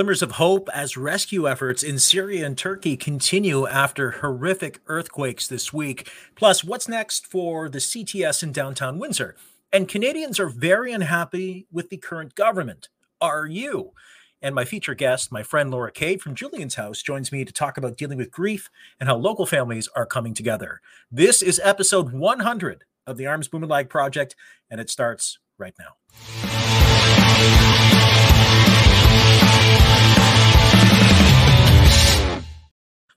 Glimmers of hope as rescue efforts in Syria and Turkey continue after horrific earthquakes this week. Plus, what's next for the CTS in downtown Windsor? And Canadians are very unhappy with the current government. Are you? And my feature guest, my friend Laura Kay from Julian's House, joins me to talk about dealing with grief and how local families are coming together. This is episode 100 of the Arms Bumanlag Project, and it starts right now.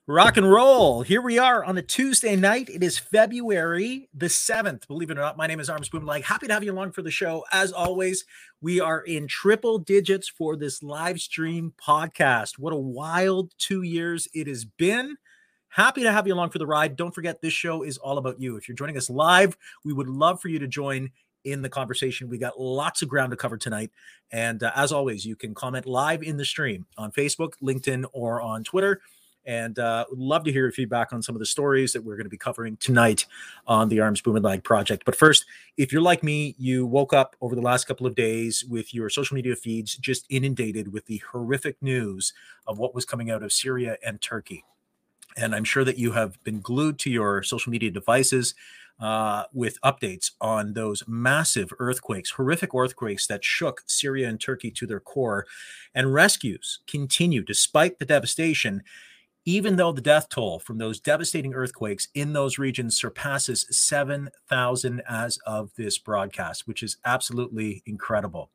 Rock and roll. Here we are on a Tuesday night. It is February the 7th. Believe it or not, my name is Arms Bumanlag. Happy to have you along for the show. As always, we are in triple digits for this live stream podcast. What a wild two years it has been. Happy to have you along for the ride. Don't forget, this show is all about you. If you're joining us live, we would love for you to join in the conversation. We got lots of ground to cover tonight. And uh, as always, you can comment live in the stream on Facebook, LinkedIn, or on Twitter and uh, would love to hear your feedback on some of the stories that we're going to be covering tonight on the Arms Bumanlag project. But first, if you're like me, you woke up over the last couple of days with your social media feeds just inundated with the horrific news of what was coming out of Syria and Turkey. And I'm sure that you have been glued to your social media devices uh, with updates on those massive earthquakes, horrific earthquakes that shook Syria and Turkey to their core. And rescues continue despite the devastation even though the death toll from those devastating earthquakes in those regions surpasses 7,000 as of this broadcast, which is absolutely incredible.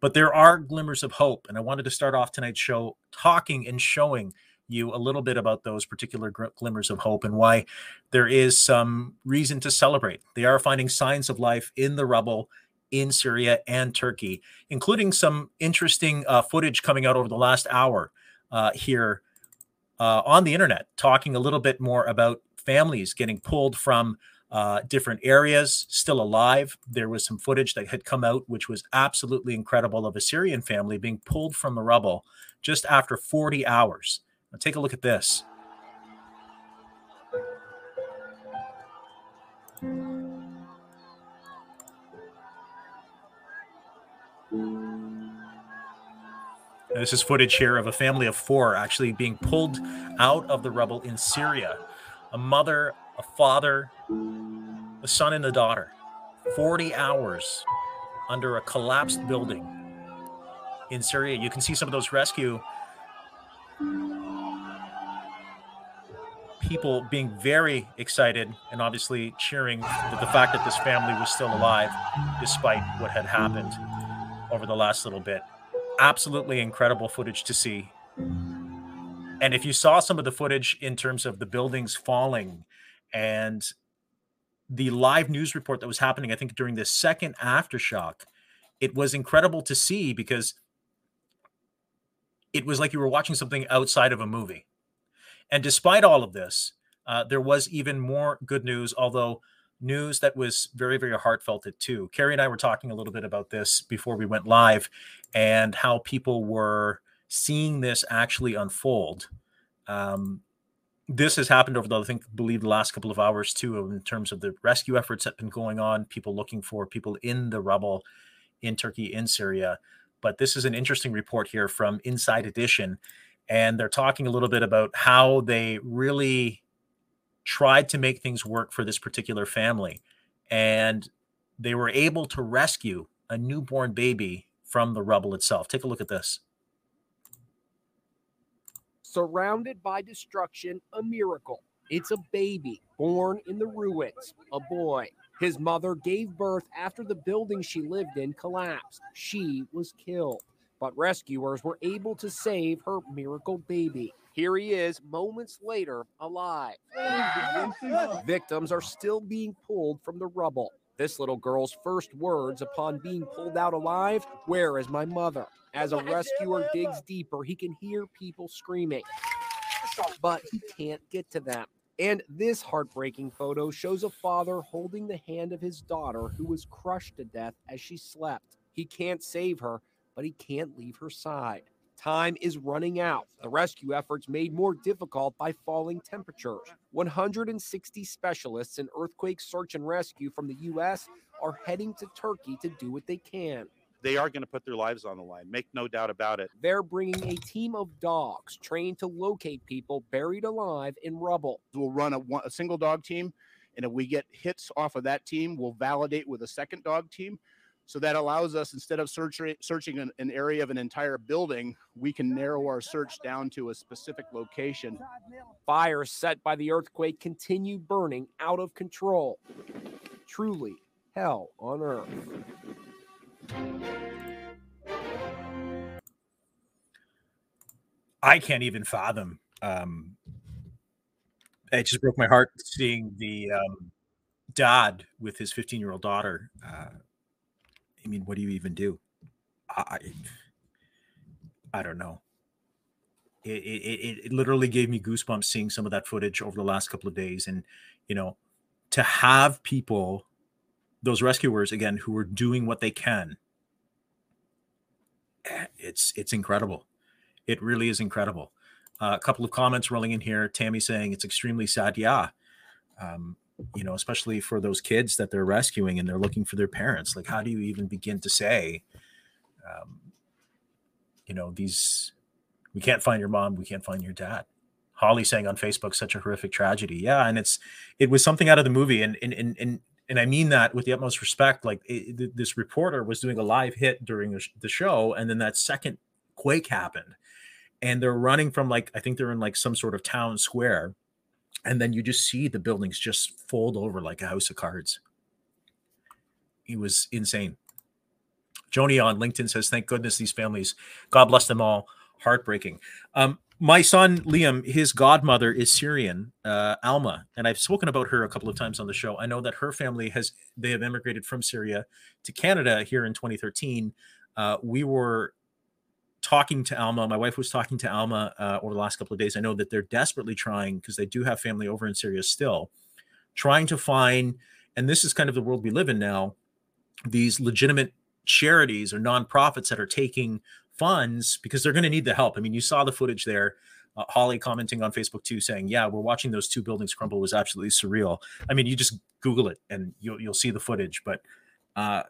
But there are glimmers of hope. And I wanted to start off tonight's show talking and showing you a little bit about those particular glimmers of hope and why there is some reason to celebrate. They are finding signs of life in the rubble in Syria and Turkey, including some interesting uh, footage coming out over the last hour uh, here uh, on the internet talking a little bit more about families getting pulled from uh, different areas still alive. There was some footage that had come out, which was absolutely incredible, of a Syrian family being pulled from the rubble just after 40 hours. Now, take a look at this. This is footage here of a family of four actually being pulled out of the rubble in Syria. A mother, a father, a son, and a daughter. 40 hours under a collapsed building in Syria. You can see some of those rescue people being very excited and obviously cheering the fact that this family was still alive despite what had happened over the last little bit absolutely incredible footage to see. And if you saw some of the footage in terms of the buildings falling and the live news report that was happening, I think during the second aftershock, it was incredible to see because it was like you were watching something outside of a movie. And despite all of this, uh, there was even more good news, although news that was very, very heartfelt it too. Carrie and I were talking a little bit about this before we went live and how people were seeing this actually unfold. Um, this has happened over the, I think, believe the last couple of hours too, in terms of the rescue efforts that have been going on, people looking for people in the rubble in Turkey, in Syria. But this is an interesting report here from Inside Edition. And they're talking a little bit about how they really tried to make things work for this particular family. And they were able to rescue a newborn baby from the rubble itself. Take a look at this. Surrounded by destruction, a miracle. It's a baby born in the ruins, a boy. His mother gave birth after the building she lived in collapsed. She was killed, but rescuers were able to save her miracle baby. Here he is, moments later, alive. Victims are still being pulled from the rubble. This little girl's first words upon being pulled out alive Where is my mother? As a rescuer digs deeper, he can hear people screaming, but he can't get to them. And this heartbreaking photo shows a father holding the hand of his daughter who was crushed to death as she slept. He can't save her, but he can't leave her side. Time is running out. The rescue efforts made more difficult by falling temperatures. 160 specialists in earthquake search and rescue from the U.S. are heading to Turkey to do what they can. they are going to put their lives on the line. Make no doubt about it. They're bringing a team of dogs trained to locate people buried alive in rubble. We'll run a, one, a single dog team, and if we get hits off of that team, we'll validate with a second dog team. So that allows us, instead of searching searching an, an area of an entire building, we can narrow our search down to a specific location. Fires set by the earthquake continue burning out of control. Truly hell on earth. I can't even fathom. Um, it just broke my heart seeing the um, dad with his 15 year old daughter. Uh, I mean, what do you even do? I, I don't know. It, it, it literally gave me goosebumps seeing some of that footage over the last couple of days. And, you know, to have people, those rescuers again, who are doing what they can, eh, it's, it's incredible. It really is incredible. Uh, a couple of comments rolling in here. Tammy saying it's extremely sad. Yeah. Um, you know, especially for those kids that they're rescuing and they're looking for their parents. Like, how do you even begin to say, um, you know, these, we can't find your mom, we can't find your dad. Holly saying on Facebook, such a horrific tragedy. Yeah, and it's it was something out of the movie, and and and and, and I mean that with the utmost respect. Like it, this reporter was doing a live hit during the show, and then that second quake happened, and they're running from like I think they're in like some sort of town square, and then you just see the buildings just fold over like a house of cards. It was insane. Joni on LinkedIn says, "Thank goodness these families. God bless them all. Heartbreaking." Um, my son Liam, his godmother is Syrian, uh, Alma, and I've spoken about her a couple of times on the show. I know that her family has they have immigrated from Syria to Canada here in 2013. Uh, we were talking to Alma. My wife was talking to Alma uh, over the last couple of days. I know that they're desperately trying because they do have family over in Syria still, trying to find. And this is kind of the world we live in now. These legitimate charities or nonprofits that are taking funds because they're going to need the help. I mean, you saw the footage there. Uh, Holly commenting on Facebook too, saying, "Yeah, we're watching those two buildings crumble was absolutely surreal." I mean, you just Google it and you'll you'll see the footage. But uh,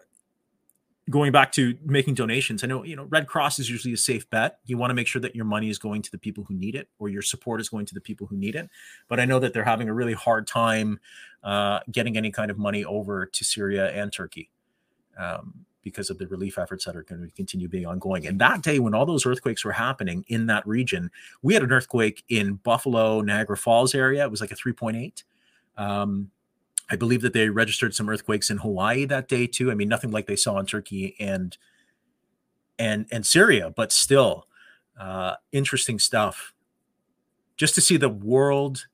going back to making donations, I know you know Red Cross is usually a safe bet. You want to make sure that your money is going to the people who need it, or your support is going to the people who need it. But I know that they're having a really hard time uh, getting any kind of money over to Syria and Turkey. Um, because of the relief efforts that are going to continue being ongoing. And that day, when all those earthquakes were happening in that region, we had an earthquake in Buffalo, Niagara Falls area. It was like a 3.8. Um, I believe that they registered some earthquakes in Hawaii that day too. I mean, nothing like they saw in Turkey and and and Syria, but still uh, interesting stuff. Just to see the world.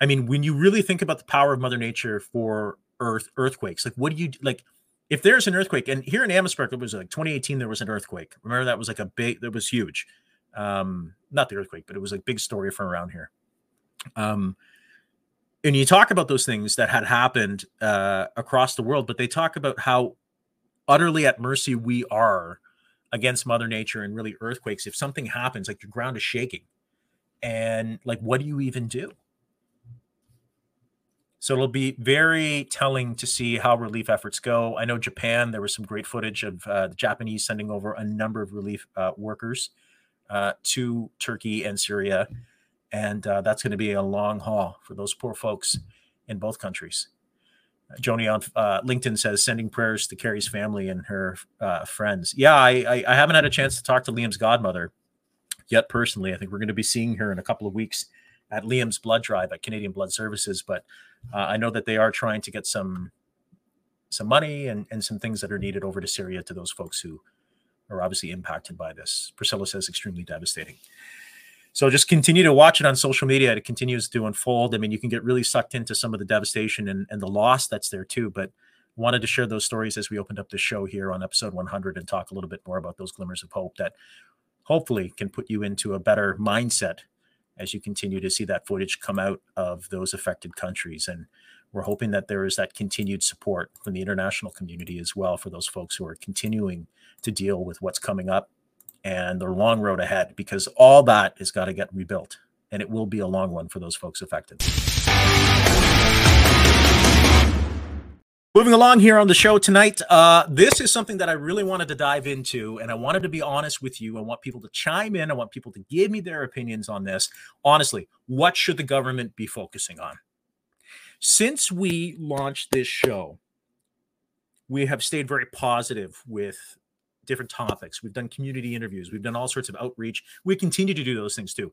I mean, when you really think about the power of Mother Nature for Earth earthquakes, like what do you like? if there's an earthquake, and here in Amherstburg, it was like 2018, there was an earthquake. Remember that was like a big, that was huge. Um, not the earthquake, but it was a big story from around here. Um, and you talk about those things that had happened uh, across the world, but they talk about how utterly at mercy we are against Mother Nature and really earthquakes. If something happens, like your ground is shaking, and like, what do you even do? So it'll be very telling to see how relief efforts go. I know Japan, there was some great footage of uh, the Japanese sending over a number of relief uh, workers uh, to Turkey and Syria. And uh, that's going to be a long haul for those poor folks in both countries. Joni on uh, LinkedIn says sending prayers to Carrie's family and her uh, friends. Yeah, I, I, I haven't had a chance to talk to Liam's godmother yet personally. I think we're going to be seeing her in a couple of weeks at Liam's blood drive at Canadian Blood Services, but uh, I know that they are trying to get some some money and, and some things that are needed over to Syria to those folks who are obviously impacted by this. Priscilla says extremely devastating. So just continue to watch it on social media. It continues to unfold. I mean, you can get really sucked into some of the devastation and, and the loss that's there too. But wanted to share those stories as we opened up the show here on episode 100 and talk a little bit more about those glimmers of hope that hopefully can put you into a better mindset as you continue to see that footage come out of those affected countries. And we're hoping that there is that continued support from the international community as well for those folks who are continuing to deal with what's coming up and the long road ahead, because all that has got to get rebuilt. And it will be a long one for those folks affected. Moving along here on the show tonight, uh, this is something that I really wanted to dive into, and I wanted to be honest with you. I want people to chime in. I want people to give me their opinions on this. Honestly, what should the government be focusing on? Since we launched this show, we have stayed very positive with different topics. We've done community interviews, we've done all sorts of outreach. We continue to do those things too.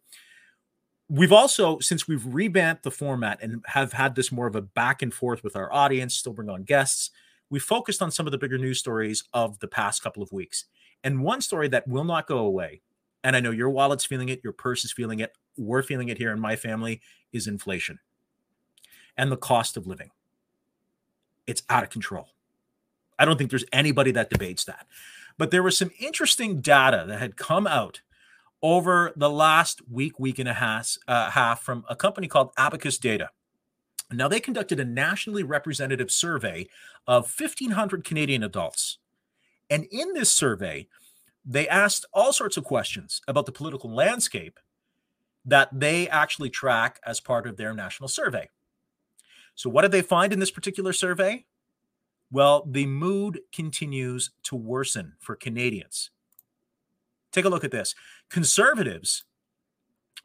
We've also since we've revamped the format and have had this more of a back and forth with our audience still bring on guests we focused on some of the bigger news stories of the past couple of weeks. And one story that will not go away and i know your wallet's feeling it your purse is feeling it we're feeling it here in my family is inflation and the cost of living. It's out of control. I don't think there's anybody that debates that but there was some interesting data that had come out over the last week, week and a half, uh, half from a company called Abacus Data. Now, they conducted a nationally representative survey of 1,500 Canadian adults. And in this survey, they asked all sorts of questions about the political landscape that they actually track as part of their national survey. So, what did they find in this particular survey? Well, the mood continues to worsen for Canadians. Take a look at this. Conservatives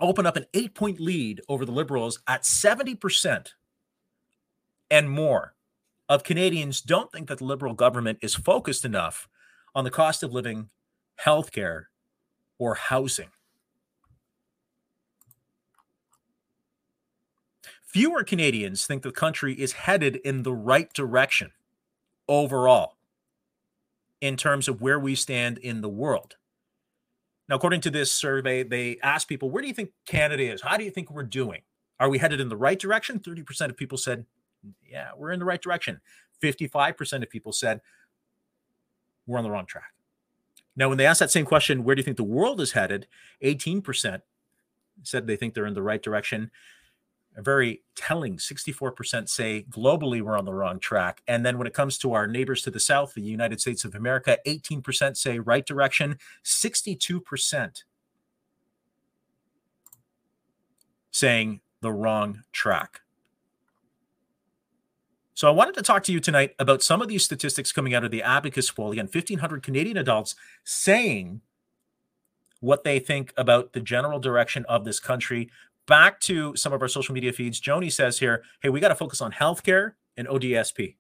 open up an eight point lead over the Liberals at 70% and more of Canadians don't think that the Liberal government is focused enough on the cost of living, healthcare, or housing. Fewer Canadians think the country is headed in the right direction overall in terms of where we stand in the world. Now, according to this survey, they asked people, where do you think Canada is? How do you think we're doing? Are we headed in the right direction? 30% of people said, yeah, we're in the right direction. 55% of people said, we're on the wrong track. Now, when they asked that same question, where do you think the world is headed? 18% said they think they're in the right direction a very telling 64% say globally we're on the wrong track. And then when it comes to our neighbors to the south, the United States of America, 18% say right direction, 62% saying the wrong track. So I wanted to talk to you tonight about some of these statistics coming out of the Abacus poll. Again, 1,500 Canadian adults saying what they think about the general direction of this country back to some of our social media feeds. Joni says here, hey, we got to focus on healthcare and ODSP,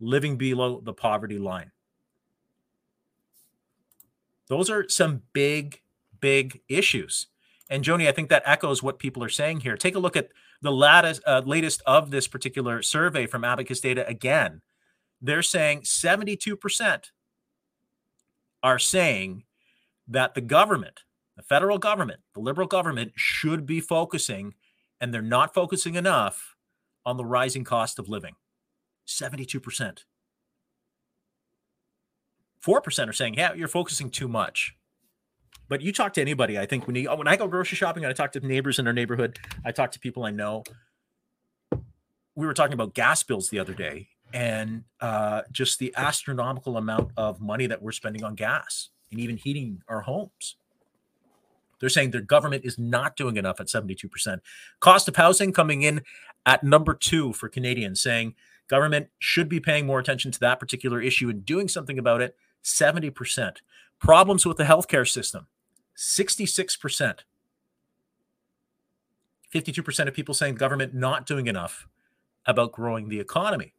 living below the poverty line. Those are some big, big issues. And Joni, I think that echoes what people are saying here. Take a look at the latest, uh, latest of this particular survey from Abacus Data again. They're saying 72% are saying that the government the federal government, the liberal government should be focusing, and they're not focusing enough on the rising cost of living. 72%. 4% are saying, yeah, you're focusing too much. But you talk to anybody, I think when you when I go grocery shopping, I talk to neighbors in our neighborhood, I talk to people I know. We were talking about gas bills the other day and uh, just the astronomical amount of money that we're spending on gas and even heating our homes. They're saying their government is not doing enough at 72%. Cost of housing coming in at number two for Canadians, saying government should be paying more attention to that particular issue and doing something about it. 70%. Problems with the healthcare system, 66%. 52% of people saying government not doing enough about growing the economy.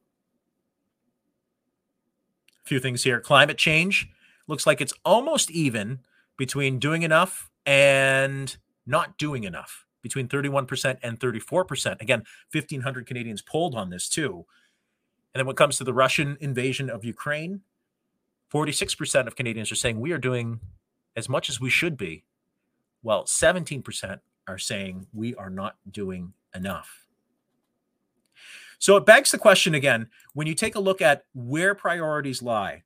A few things here. Climate change looks like it's almost even between doing enough and not doing enough between 31% and 34%. Again, 1,500 Canadians polled on this too. And then when it comes to the Russian invasion of Ukraine, 46% of Canadians are saying we are doing as much as we should be, while 17% are saying we are not doing enough. So it begs the question again when you take a look at where priorities lie,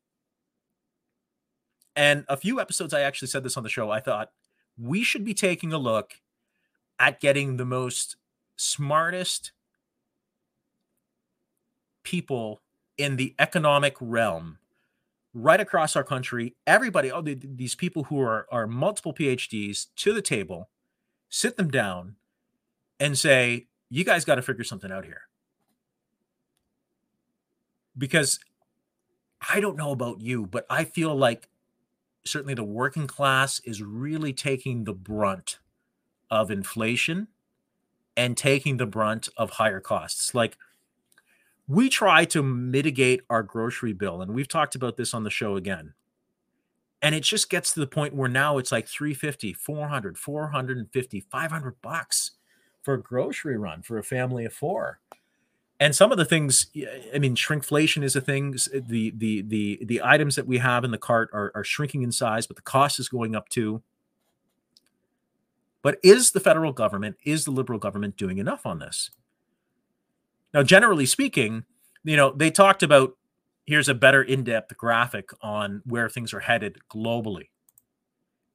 and a few episodes I actually said this on the show, I thought we should be taking a look at getting the most smartest people in the economic realm right across our country. Everybody all the, these people who are are multiple phds to the table sit them down and say you guys got to figure something out here. Because I don't know about you, but I feel like certainly the working class is really taking the brunt of inflation and taking the brunt of higher costs. Like we try to mitigate our grocery bill, and we've talked about this on the show again. And it just gets to the point where now it's like 350, 400, 450, 500 bucks for a grocery run for a family of four and some of the things i mean shrinkflation is a thing. The the the the items that we have in the cart are, are shrinking in size but the cost is going up too. But is the federal government is the liberal government doing enough on this? Now generally speaking you know they talked about here's a better in-depth graphic on where things are headed globally.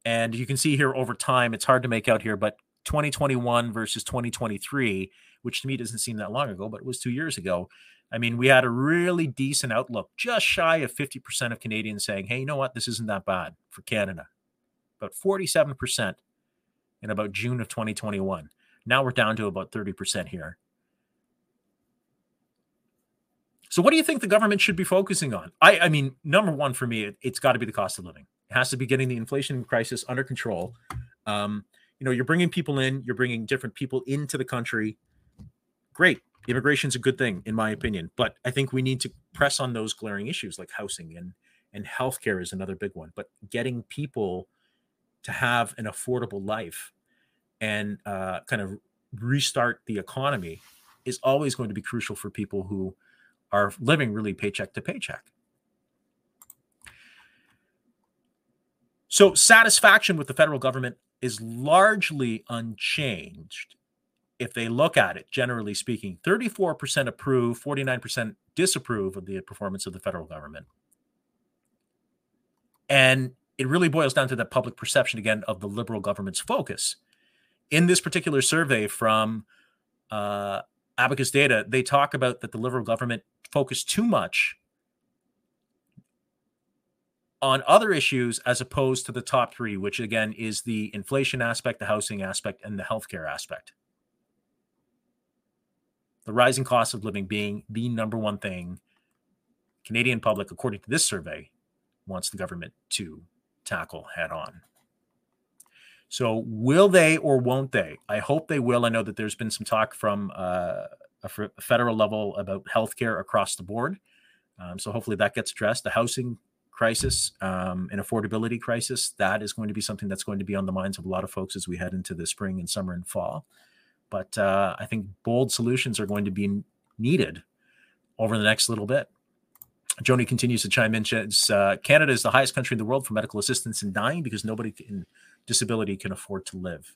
And you can see here over time it's hard to make out here but 2021 versus 2023 which to me doesn't seem that long ago, but it was two years ago. I mean, we had a really decent outlook, just shy of 50% of Canadians saying, hey, you know what? This isn't that bad for Canada. But 47% in about June of 2021. Now we're down to about 30% here. So, what do you think the government should be focusing on? I, I mean, number one for me, it, has got to be the cost of living. It has to be getting the inflation crisis under control. Um, you know, you're bringing people in, you're bringing different people into the country great. Immigration is a good thing, in my opinion. But I think we need to press on those glaring issues like housing and and healthcare is another big one. But getting people to have an affordable life and uh, kind of restart the economy is always going to be crucial for people who are living really paycheck to paycheck. So, satisfaction with the federal government is largely unchanged if they look at it, generally speaking, 34% approve, 49% disapprove of the performance of the federal government. And it really boils down to the public perception again of the liberal government's focus. In this particular survey from uh, Abacus Data, they talk about that the liberal government focused too much on other issues as opposed to the top three, which again is the inflation aspect, the housing aspect, and the healthcare aspect the rising cost of living being the number one thing Canadian public, according to this survey, wants the government to tackle head on. So, will they or won't they? I hope they will. I know that there's been some talk from uh, a federal level about healthcare across the board. Um, so, hopefully, that gets addressed. The housing crisis um, and affordability crisis that is going to be something that's going to be on the minds of a lot of folks as we head into the spring and summer and fall. But uh, I think bold solutions are going to be needed over the next little bit. Joni continues to chime in. Says, uh, Canada is the highest country in the world for medical assistance in dying because nobody in disability can afford to live.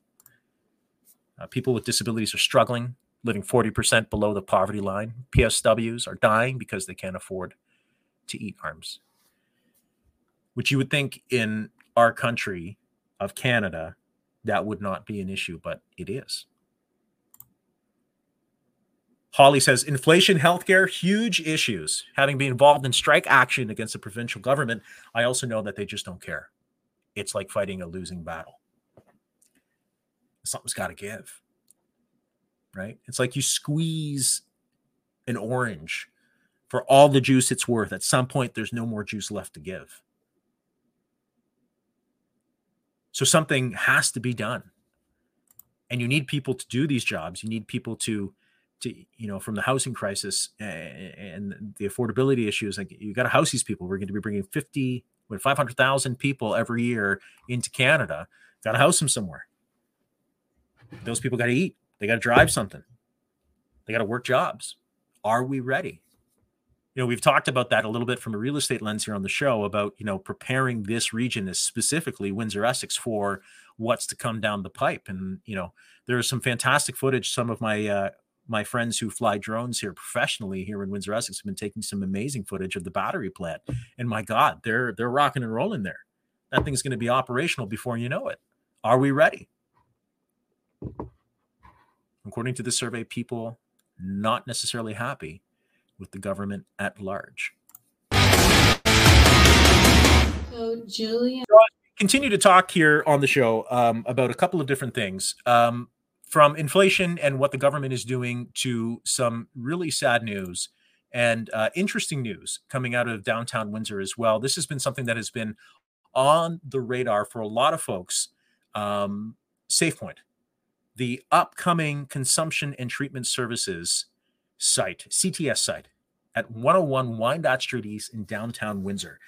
Uh, people with disabilities are struggling, living 40% below the poverty line. PSWs are dying because they can't afford to eat arms. Which you would think in our country of Canada, that would not be an issue, but it is. Holly says inflation, healthcare, huge issues. Having been involved in strike action against the provincial government, I also know that they just don't care. It's like fighting a losing battle. Something's got to give, right? It's like you squeeze an orange for all the juice it's worth. At some point, there's no more juice left to give. So something has to be done. And you need people to do these jobs. You need people to to you know from the housing crisis and the affordability issues like you got to house these people. We're going to be bringing 50 what 500,000 people every year into Canada. Got to house them somewhere. Those people got to eat. They got to drive something. They got to work jobs. Are we ready? You know we've talked about that a little bit from a real estate lens here on the show about you know preparing this region as specifically windsor essex for what's to come down the pipe. And you know there is some fantastic footage. Some of my uh, my friends who fly drones here professionally here in Windsor Essex have been taking some amazing footage of the battery plant. And my God, they're they're rocking and rolling there. That thing's going to be operational before you know it. Are we ready? According to the survey, people not necessarily happy with the government at large. So, Julian. continue to talk here on the show um, about a couple of different things. Um, from inflation and what the government is doing to some really sad news And uh, interesting news coming out of downtown Windsor as well. This has been something that has been on the radar for a lot of folks. Um, SafePoint, the upcoming consumption and treatment services site, CTS site at 101 Wyandotte Street East in downtown Windsor.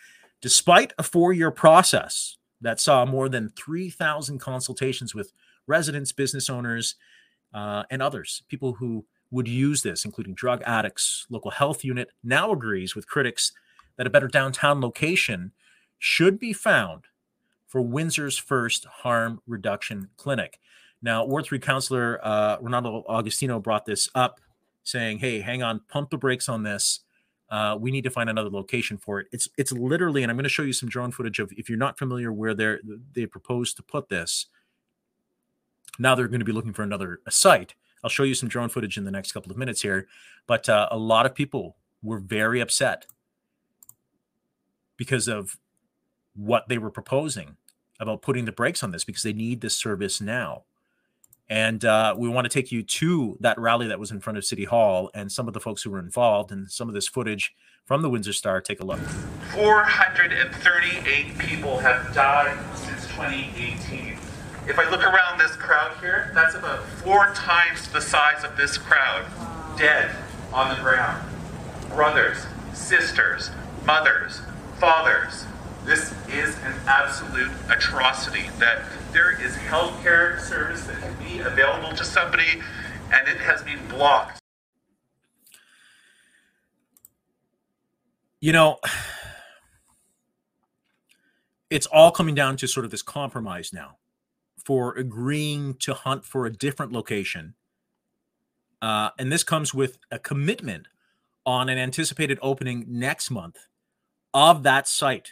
Despite a four year process that saw more than 3,000 consultations with residents, business owners, uh, and others, people who would use this, including drug addicts, local health unit, now agrees with critics that a better downtown location should be found for Windsor's first harm reduction clinic. Now, Ward 3 Councillor uh, Renaldo Agostino brought this up, saying, hey, hang on, pump the brakes on this. Uh, we need to find another location for it. It's it's literally, and I'm going to show you some drone footage of if you're not familiar where they're they propose to put this. Now they're going to be looking for another site. I'll show you some drone footage in the next couple of minutes here, but uh, a lot of people were very upset because of what they were proposing about putting the brakes on this because they need this service now. And uh, we want to take you to that rally that was in front of City Hall and some of the folks who were involved and some of this footage from the Windsor Star. Take a look. 438 people have died since 2018. If I look around this crowd here, that's about four times the size of this crowd dead on the ground. Brothers, sisters, mothers, fathers. This is an absolute atrocity that there is healthcare service that can be available to somebody and it has been blocked. You know, it's all coming down to sort of this compromise now for agreeing to hunt for a different location. Uh, and this comes with a commitment on an anticipated opening next month of that site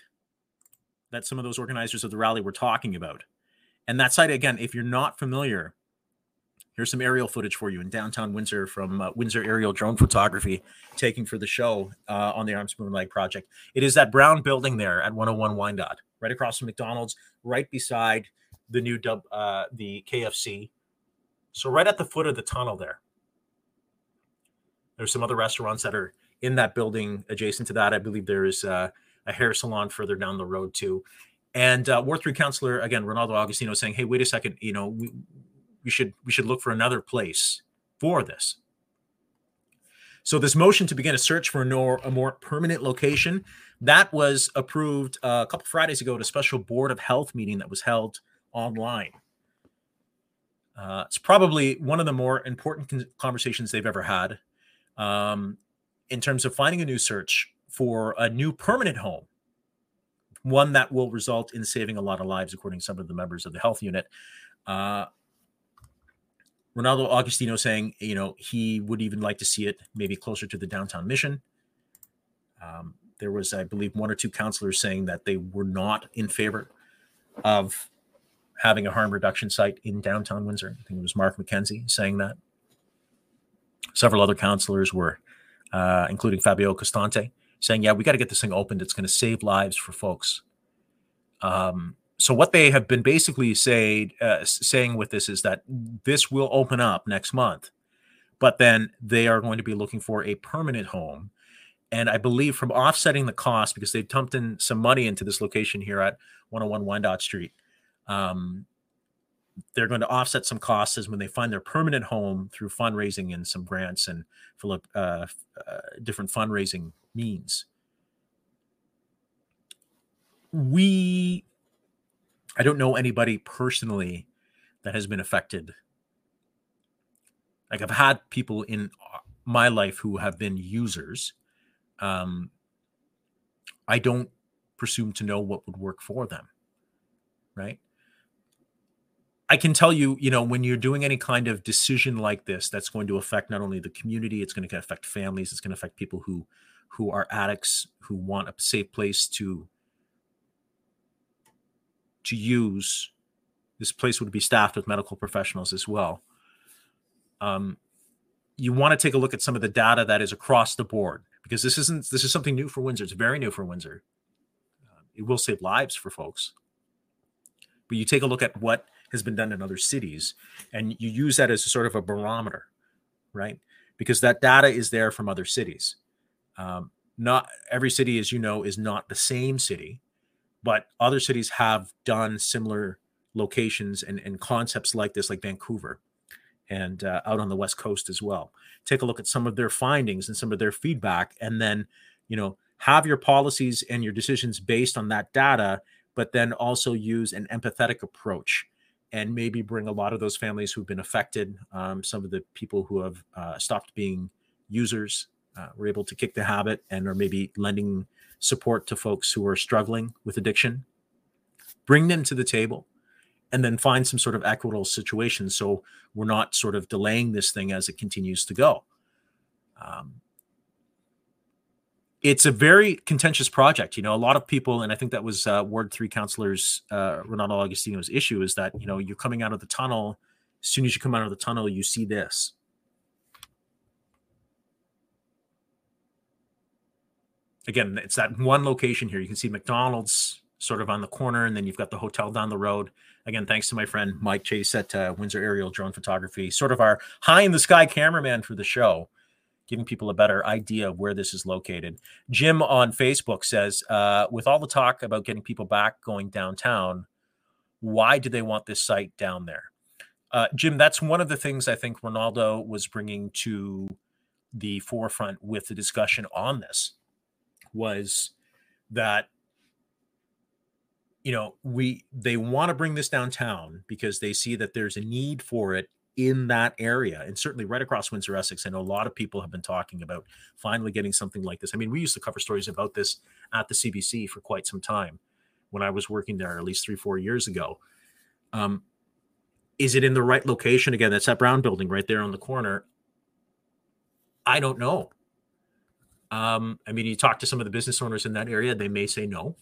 that some of those organizers of the rally were talking about. And that site, again, if you're not familiar, here's some aerial footage for you in downtown Windsor from uh, Windsor Aerial Drone Photography, taking for the show uh, on the Arms Leg Project. It is that brown building there at 101 Wyandotte, right across from McDonald's, right beside the new dub, uh, the KFC. So right at the foot of the tunnel there. There's some other restaurants that are in that building adjacent to that. I believe there is uh, a hair salon further down the road too. And uh, Ward Three Councillor again, Renaldo Agostino, saying, "Hey, wait a second. You know, we, we should we should look for another place for this." So this motion to begin a search for a more, a more permanent location that was approved uh, a couple Fridays ago at a special board of health meeting that was held online. Uh, it's probably one of the more important con- conversations they've ever had um, in terms of finding a new search for a new permanent home, one that will result in saving a lot of lives, according to some of the members of the health unit. Uh, Renaldo Agostino saying, you know, he would even like to see it maybe closer to the downtown mission. Um, there was, I believe, one or two councillors saying that they were not in favor of having a harm reduction site in downtown Windsor. I think it was Mark McKenzie saying that. Several other councillors were, uh, including Fabio Costante, saying, "Yeah, we got to get this thing opened. It's going to save lives for folks." Um, so what they have been basically say, uh, saying with this is that this will open up next month, but then they are going to be looking for a permanent home. And I believe from offsetting the cost, because they've dumped in some money into this location here at 101 Wyandotte Street, um, they're going to offset some costs as when they find their permanent home through fundraising and some grants and for uh, uh, different fundraising means. We, I don't know anybody personally that has been affected. Like I've had people in uh, my life who have been users. Um, I don't presume to know what would work for them, right? I can tell you, you know, when you're doing any kind of decision like this, that's going to affect not only the community, it's going to affect families, it's going to affect people who who are addicts, who want a safe place to to use. This place would be staffed with medical professionals as well. Um, you want to take a look at some of the data that is across the board because this isn't this is something new for Windsor. It's very new for Windsor. Uh, it will save lives for folks. But you take a look at what has been done in other cities and you use that as a sort of a barometer right because that data is there from other cities Um, not every city, as you know, is not the same city, but other cities have done similar locations and, and concepts like this, like Vancouver and uh, out on the West Coast as well. Take a look at some of their findings and some of their feedback, and then, you know, have your policies and your decisions based on that data, but then also use an empathetic approach and maybe bring a lot of those families who've been affected, um, some of the people who have uh, stopped being users, uh, were able to kick the habit and are maybe lending support to folks who are struggling with addiction. Bring them to the table and then find some sort of equitable situation so we're not sort of delaying this thing as it continues to go. Um, it's a very contentious project. You know, a lot of people, and I think that was uh, Ward Three councillors uh, Renaldo Agostino's issue is that you know you're coming out of the tunnel. As soon as you come out of the tunnel, you see this. Again, it's that one location here. You can see McDonald's sort of on the corner, and then you've got the hotel down the road. Again, thanks to my friend Mike Chase at uh, Windsor Aerial Drone Photography, sort of our high in the sky cameraman for the show, giving people a better idea of where this is located. Jim on Facebook says, uh, with all the talk about getting people back going downtown, why do they want this site down there? Uh, Jim, that's one of the things I think Renaldo was bringing to the forefront with the discussion on this was that you know we they want to bring this downtown because they see that there's a need for it in that area and certainly right across windsor essex i know a lot of people have been talking about finally getting something like this. I mean we used to cover stories about this at the cbc for quite some time when i was working there at least three four years ago. Um, is it in the right location? Again that's that brown building right there on the corner. I don't know. Um, i mean you talk to some of the business owners in that area they may say no.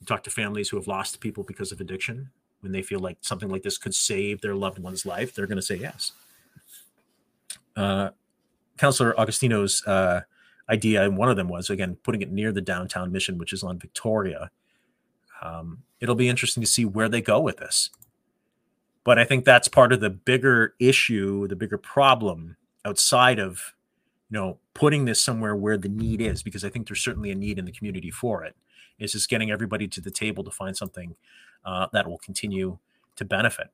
You talk to families who have lost people because of addiction when they feel like something like this could save their loved one's life they're going to say yes. Uh, councillor agostino's uh, idea and one of them was again putting it near the downtown mission which is on victoria. Um, it'll be interesting to see where they go with this. But i think that's part of the bigger issue the bigger problem outside of you know putting this somewhere where the need is because i think there's certainly a need in the community for it is just getting everybody to the table to find something uh, that will continue to benefit.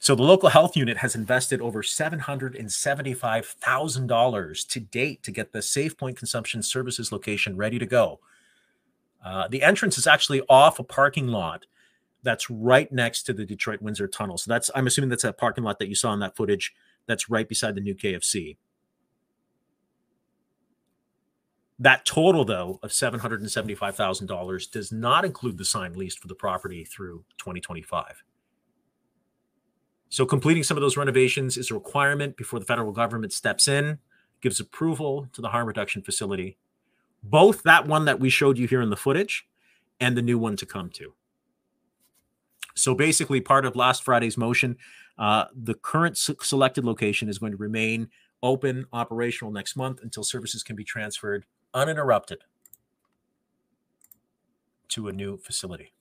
So the local health unit has invested over $775,000 to date to get the SafePoint Consumption Services location ready to go. Uh, the entrance is actually off a parking lot that's right next to the Detroit Windsor Tunnel. So that's I'm assuming that's a parking lot that you saw in that footage that's right beside the new KFC. That total, though, of $775,000 does not include the signed lease for the property through 2025. So, completing some of those renovations is a requirement before the federal government steps in, gives approval to the harm reduction facility, both that one that we showed you here in the footage and the new one to come to. So, basically, part of last Friday's motion, uh, the current selected location is going to remain open, operational next month until services can be transferred uninterrupted to a new facility.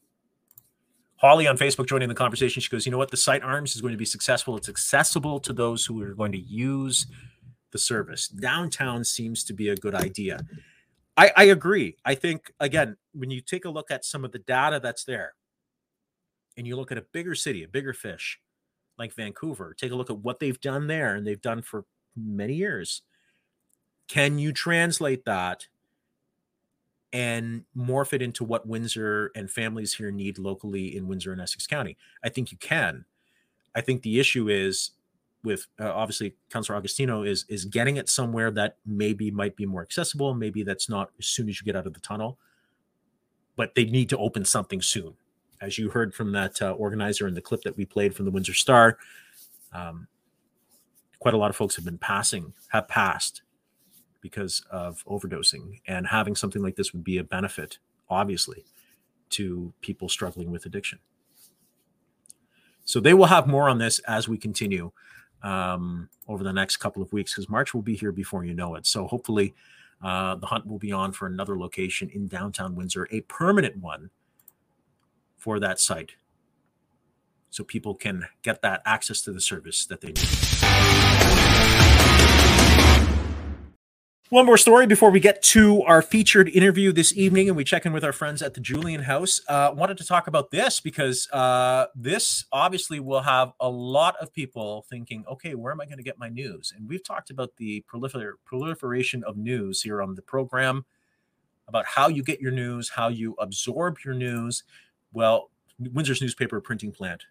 Holly on Facebook joining the conversation. She goes, You know what? The site arms is going to be successful. It's accessible to those who are going to use the service. Downtown seems to be a good idea. I, I agree. I think, again, when you take a look at some of the data that's there and you look at a bigger city, a bigger fish like Vancouver, take a look at what they've done there and they've done for many years. Can you translate that and morph it into what Windsor and families here need locally in Windsor and Essex County? I think you can. I think the issue is with uh, obviously Councillor Agostino is is getting it somewhere that maybe might be more accessible. Maybe that's not as soon as you get out of the tunnel, but they need to open something soon. As you heard from that uh, organizer in the clip that we played from the Windsor Star, um, quite a lot of folks have been passing, have passed because of overdosing. And having something like this would be a benefit, obviously, to people struggling with addiction. So they will have more on this as we continue um, over the next couple of weeks because March will be here before you know it. So hopefully, uh, the hunt will be on for another location in downtown Windsor, a permanent one for that site. So people can get that access to the service that they need. One more story before we get to our featured interview this evening, and we check in with our friends at the Julian House. Uh, wanted to talk about this because uh, this obviously will have a lot of people thinking, okay, where am I going to get my news? And we've talked about the prolifer- proliferation of news here on the program, about how you get your news, how you absorb your news. Well, Windsor's newspaper printing plant,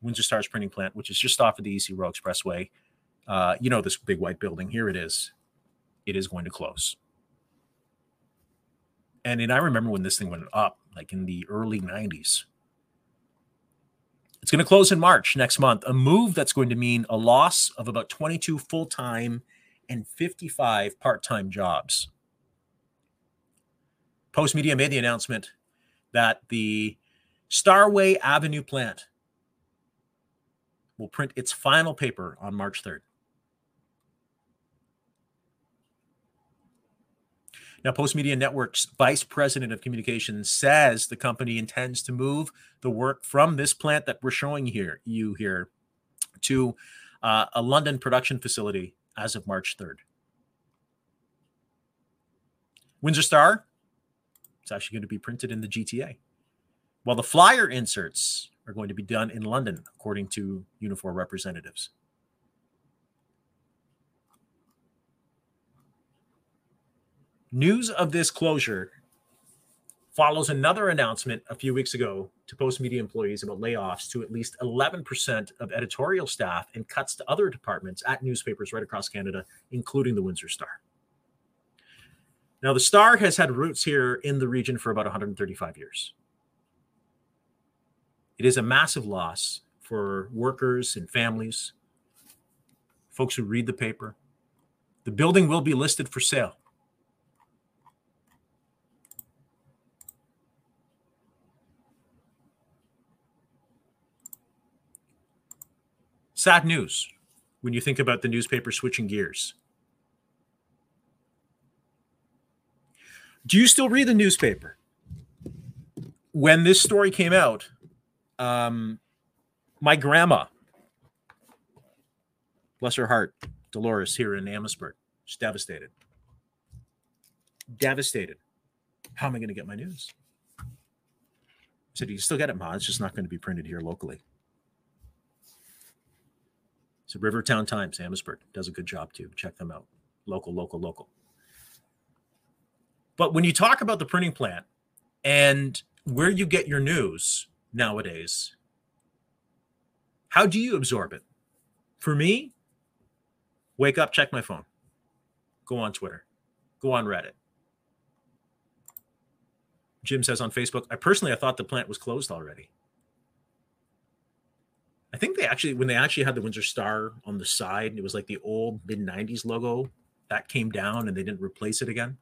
Windsor Star's printing plant, which is just off of the EC Row Expressway. Uh, you know this big white building. Here it is it is going to close. And, and I remember when this thing went up, like in the early 90s. It's going to close in March next month, a move that's going to mean a loss of about 22 full time and 55 part time jobs. Postmedia made the announcement that the Starway Avenue plant will print its final paper on March 3rd. Now, Postmedia Network's vice president of communications says the company intends to move the work from this plant that we're showing here, you here, to uh, a London production facility as of March 3rd. Windsor Star, it's actually going to be printed in the GTA. While the flyer inserts are going to be done in London, according to Unifor representatives. News of this closure follows another announcement a few weeks ago to Postmedia employees about layoffs to at least 11% of editorial staff and cuts to other departments at newspapers right across Canada, including the Windsor Star. Now, the Star has had roots here in the region for about 135 years. It is a massive loss for workers and families, folks who read the paper. The building will be listed for sale. Sad news when you think about the newspaper switching gears. Do you still read the newspaper? When this story came out, um, my grandma, bless her heart, Dolores here in Amherstburg, she's devastated. Devastated. How am I going to get my news? I said, You still get it, Ma. It's just not going to be printed here locally. So Rivertown Times, Amherstburg does a good job too. Check them out. Local, local, local. But when you talk about the printing plant and where you get your news nowadays, how do you absorb it? For me, wake up, check my phone, go on Twitter, go on Reddit. Jim says on Facebook, I personally I thought the plant was closed already. I think they actually, when they actually had the Windsor Star on the side, it was like the old mid 90s logo that came down and they didn't replace it again.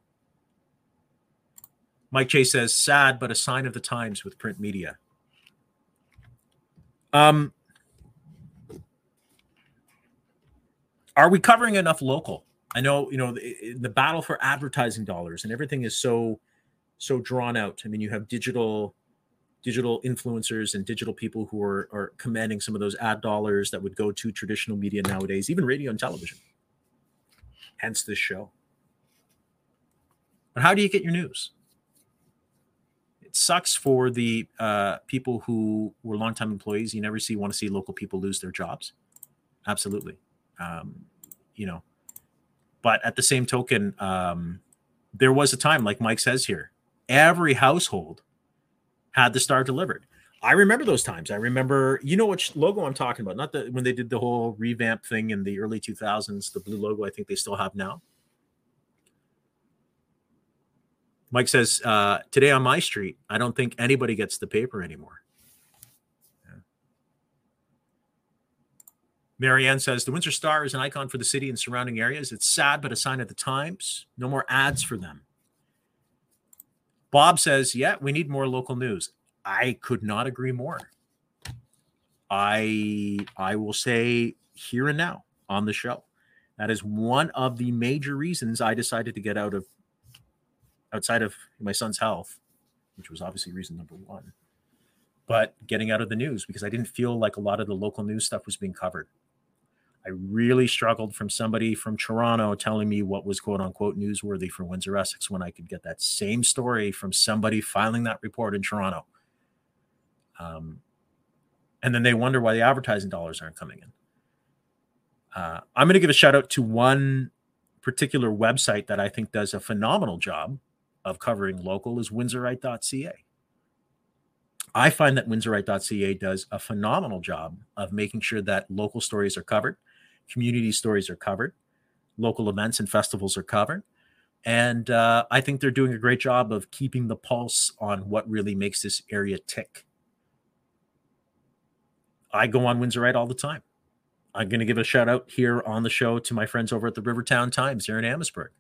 Mike Chase says, sad, but a sign of the times with print media. Um, are we covering enough local? I know, you know, the, the battle for advertising dollars and everything is so, so drawn out. I mean, you have digital digital influencers and digital people who are, are commanding some of those ad dollars that would go to traditional media nowadays, even radio and television. Hence this show. But how do you get your news? It sucks for the uh, people who were longtime employees. You never see want to see local people lose their jobs. Absolutely, um, you know. But at the same token, um, there was a time, like Mike says here, every household had the star delivered. I remember those times. I remember, you know, which logo I'm talking about. Not the when they did the whole revamp thing in the early 2000s, the blue logo. I think they still have now. Mike says uh, today on my street, I don't think anybody gets the paper anymore. Marianne says the Windsor Star is an icon for the city and surrounding areas. It's sad, but a sign of the times. No more ads for them. Bob says, yeah, we need more local news. I could not agree more. I I will say here and now on the show. That is one of the major reasons I decided to get out of outside of my son's health, which was obviously reason number one. But getting out of the news because I didn't feel like a lot of the local news stuff was being covered. I really struggled from somebody from Toronto telling me what was quote unquote newsworthy for Windsor Essex when I could get that same story from somebody filing that report in Toronto. Um, and then they wonder why the advertising dollars aren't coming in. Uh, I'm going to give a shout out to one particular website that I think does a phenomenal job of covering local is windsorite.ca. I find that windsorite.ca does a phenomenal job of making sure that local stories are covered, community stories are covered, local events and festivals are covered. And uh, I think they're doing a great job of keeping the pulse on what really makes this area tick. I go on Windsorite all the time. I'm going to give a shout out here on the show to my friends over at the Rivertown Times here in Amherstburg.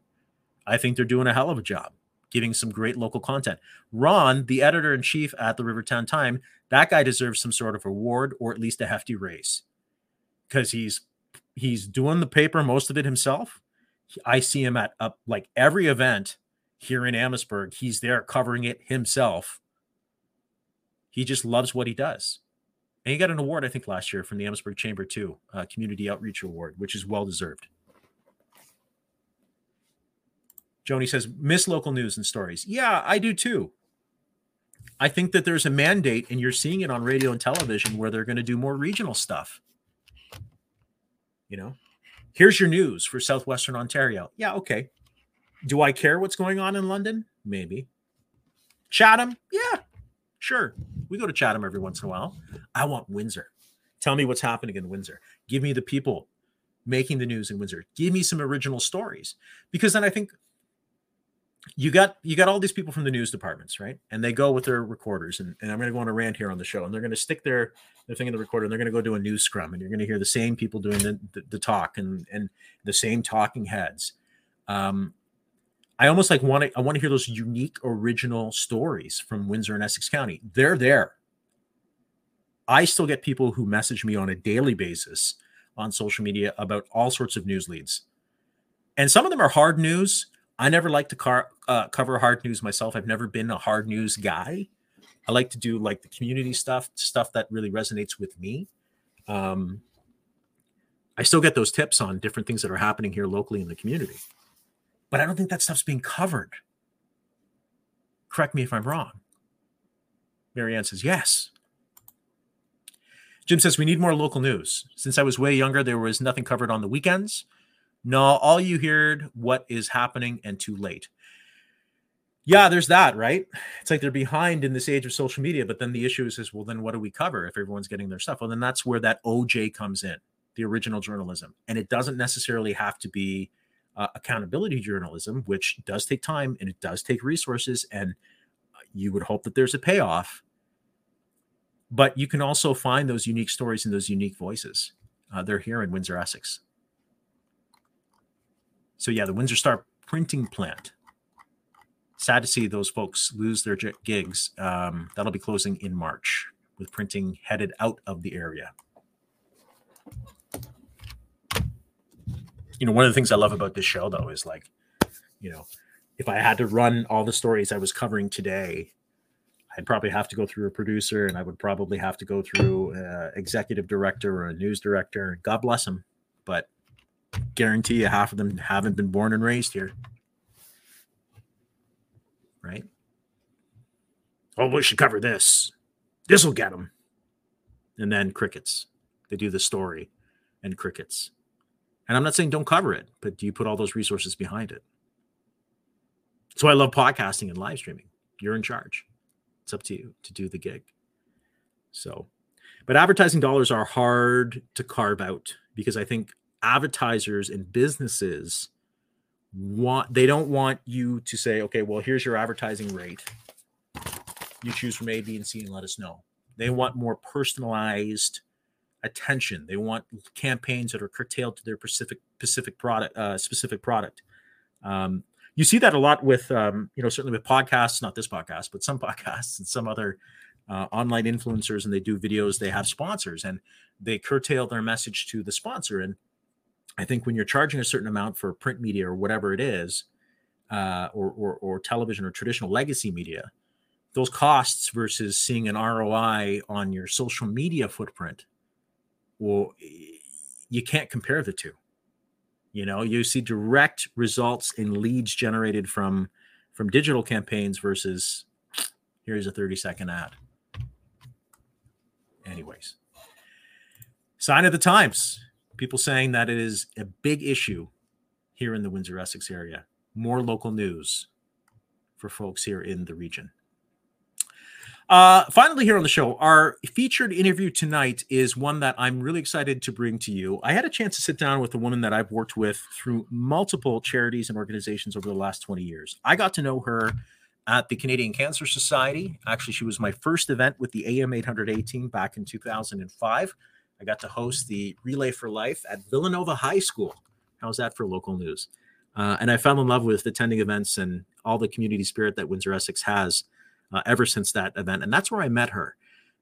I think they're doing a hell of a job giving some great local content. Ron, the editor in chief at the Rivertown Time, that guy deserves some sort of award or at least a hefty raise because he's he's doing the paper most of it himself. I see him at like every event here in Amherstburg. He's there covering it himself. He just loves what he does. And he got an award, I think, last year from the Amherstburg Chamber too, uh, Community Outreach Award, which is well deserved. Joni says, miss local news and stories. Yeah, I do too. I think that there's a mandate, and you're seeing it on radio and television where they're going to do more regional stuff. You know, here's your news for Southwestern Ontario. Yeah, okay. Do I care what's going on in London? Maybe. Chatham? Yeah, sure. We go to Chatham every once in a while. I want Windsor. Tell me what's happening in Windsor. Give me the people making the news in Windsor. Give me some original stories. Because then I think you got you got all these people from the news departments, right? And they go with their recorders, and, and I'm going to go on a rant here on the show, and they're going to stick their their thing in the recorder, and they're going to go do a news scrum, and you're going to hear the same people doing the, the, the talk and and the same talking heads. Um, I almost like want to I want to hear those unique original stories from Windsor and Essex County. They're there. I still get people who message me on a daily basis on social media about all sorts of news leads. And some of them are hard news I never like to car, uh, cover hard news myself. I've never been a hard news guy. I like to do like the community stuff, stuff that really resonates with me. Um, I still get those tips on different things that are happening here locally in the community, but I don't think that stuff's being covered. Correct me if I'm wrong. Marianne says yes. Jim says we need more local news. Since I was way younger, there was nothing covered on the weekends. No, all you heard what is happening and too late. Yeah, there's that, right? It's like they're behind in this age of social media, but then the issue is, is well, then what do we cover if everyone's getting their stuff? Well, then that's where that OJ comes in, the original journalism. And it doesn't necessarily have to be uh, accountability journalism, which does take time and it does take resources. And uh, you would hope that there's a payoff. But you can also find those unique stories and those unique voices. Uh, they're here in Windsor, Essex. So yeah, the Windsor Star printing plant. Sad to see those folks lose their gigs. Um, that'll be closing in March with printing headed out of the area. You know, one of the things I love about this show though is like, you know, if I had to run all the stories I was covering today, I'd probably have to go through a producer and I would probably have to go through an executive director or a news director. God bless them. But guarantee you half of them haven't been born and raised here. Right? Oh, we should cover this. This will get them. And then crickets. They do the story and crickets. And I'm not saying don't cover it, but do you put all those resources behind it? So I love podcasting and live streaming. You're in charge. It's up to you to do the gig. So, but advertising dollars are hard to carve out because I think advertisers and businesses want they don't want you to say okay well here's your advertising rate. You choose from a b and c and let us know. They want more personalized attention. They want campaigns that are curtailed to their specific specific product uh, specific product. Um, you see that a lot with um, you know certainly with podcasts not this podcast but some podcasts and some other uh, online influencers and they do videos. They have sponsors and they curtail their message to the sponsor and I think when you're charging a certain amount for print media or whatever it is, uh, or, or, or television or traditional legacy media, those costs versus seeing an ROI on your social media footprint, well, you can't compare the two. You know, you see direct results in leads generated from from digital campaigns versus here's a 30 second ad. Anyways, sign of the times. People saying that it is a big issue here in the Windsor Essex area. More local news for folks here in the region. Uh, finally, here on the show, our featured interview tonight is one that I'm really excited to bring to you. I had a chance to sit down with a woman that I've worked with through multiple charities and organizations over the last 20 years. I got to know her at the Canadian Cancer Society. Actually, she was my first event with the AM 818 back in 2005. I got to host the Relay for Life at Villanova High School. How's that for local news? Uh, and I fell in love with attending events and all the community spirit that Windsor Essex has uh, ever since that event. And that's where I met her.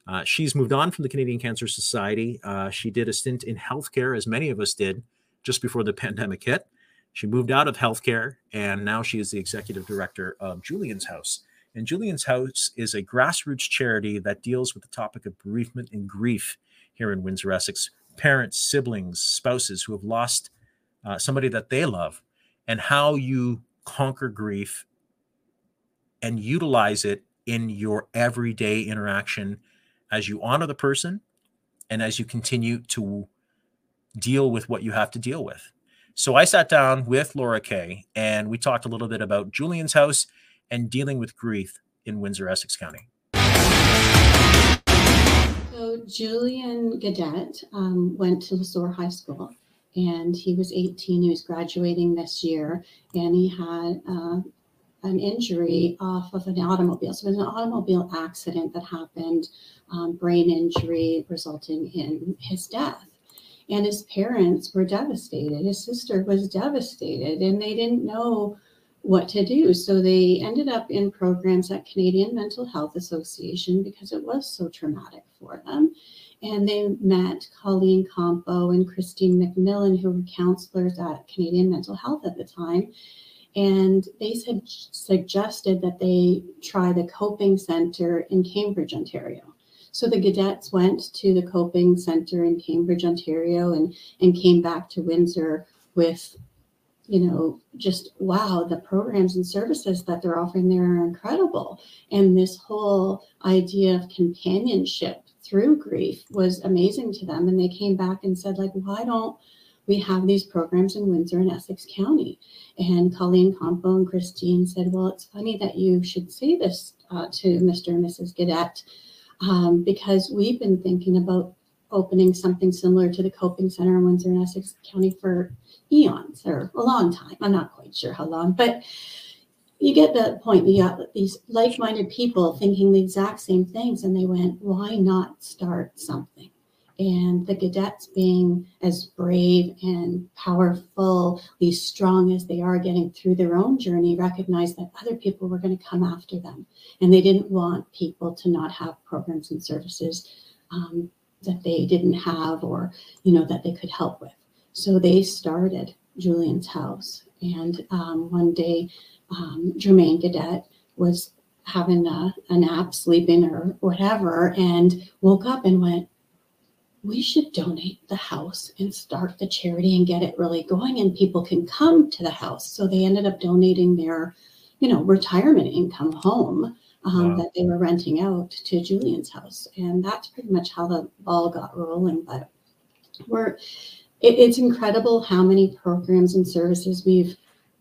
Uh, she's moved on from the Canadian Cancer Society. Uh, she did a stint in healthcare, as many of us did, just before the pandemic hit. She moved out of healthcare, and now she is the executive director of Julian's House. And Julian's House is a grassroots charity that deals with the topic of bereavement and grief here in Windsor, Essex. Parents, siblings, spouses who have lost uh, somebody that they love, and how you conquer grief and utilize it in your everyday interaction as you honor the person and as you continue to deal with what you have to deal with. So I sat down with Laura Kay and we talked a little bit about Julian's house and dealing with grief in Windsor, Essex County. So Julian Gadet um, went to L'Essor High School and he was 18. He was graduating this year and he had uh, an injury off of an automobile. So it was an automobile accident that happened, um, brain injury resulting in his death. And his parents were devastated. His sister was devastated, and they didn't know what to do. So they ended up in programs at Canadian Mental Health Association because it was so traumatic for them. And they met Colleen Campo and Christine McMillan, who were counselors at Canadian Mental Health at the time and they said, suggested that they try the coping center in Cambridge, Ontario. So the Gadets went to the coping center in Cambridge, Ontario, and and came back to Windsor with, you know, just wow, the programs and services that they're offering there are incredible, and this whole idea of companionship through grief was amazing to them. And they came back and said, like, why don't we have these programs in Windsor and Essex County. And Colleen Campo and Christine said, Well, it's funny that you should say this uh, to Mr. and Mrs. Gadet um, because we've been thinking about opening something similar to the Coping Center in Windsor and Essex County for eons or a long time. I'm not quite sure how long, but you get the point. You got these like minded people thinking the exact same things, and they went, Why not start something? and the Gadets being as brave and powerfully strong as they are getting through their own journey recognized that other people were going to come after them and they didn't want people to not have programs and services um, that they didn't have or you know that they could help with. So they started julian's house. And um, one day um, jermaine gadet was having a, a nap sleeping or whatever and woke up and went we should donate the house and start the charity and get it really going and people can come to the house. So they ended up donating their you know retirement income home um, wow. that they were renting out to julian's house and that's pretty much how the ball got rolling but we're it, it's incredible how many programs and services we've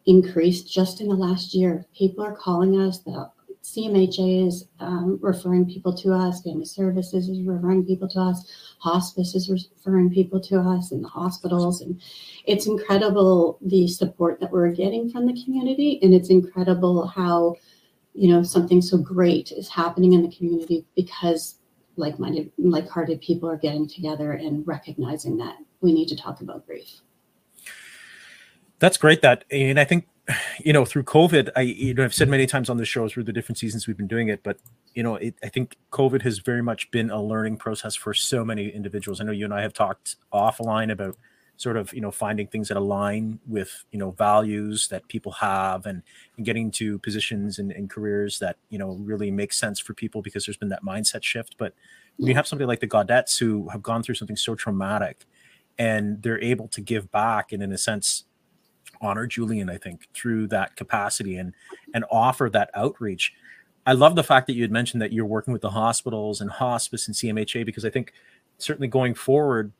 increased just in the last year people are calling us the CMHA is um, referring people to us, family services is referring people to us, hospice is referring people to us, and the hospitals. And it's incredible the support that we're getting from the community. And it's incredible how, you know, something so great is happening in the community because like-minded, like-hearted people are getting together and recognizing that we need to talk about grief. That's great. That, and I think you know, through COVID, I you know I've said many times on the show through the different seasons we've been doing it, but you know, it, I think COVID has very much been a learning process for so many individuals. I know you and I have talked offline about sort of you know finding things that align with you know values that people have and, and getting to positions and, and careers that you know really make sense for people because there's been that mindset shift but when you have somebody like the Gaudets who have gone through something so traumatic and they're able to give back and in a sense honor Julian, I think, through that capacity and and offer that outreach. I love the fact that you had mentioned that you're working with the hospitals and hospice and CMHA because I think certainly going forward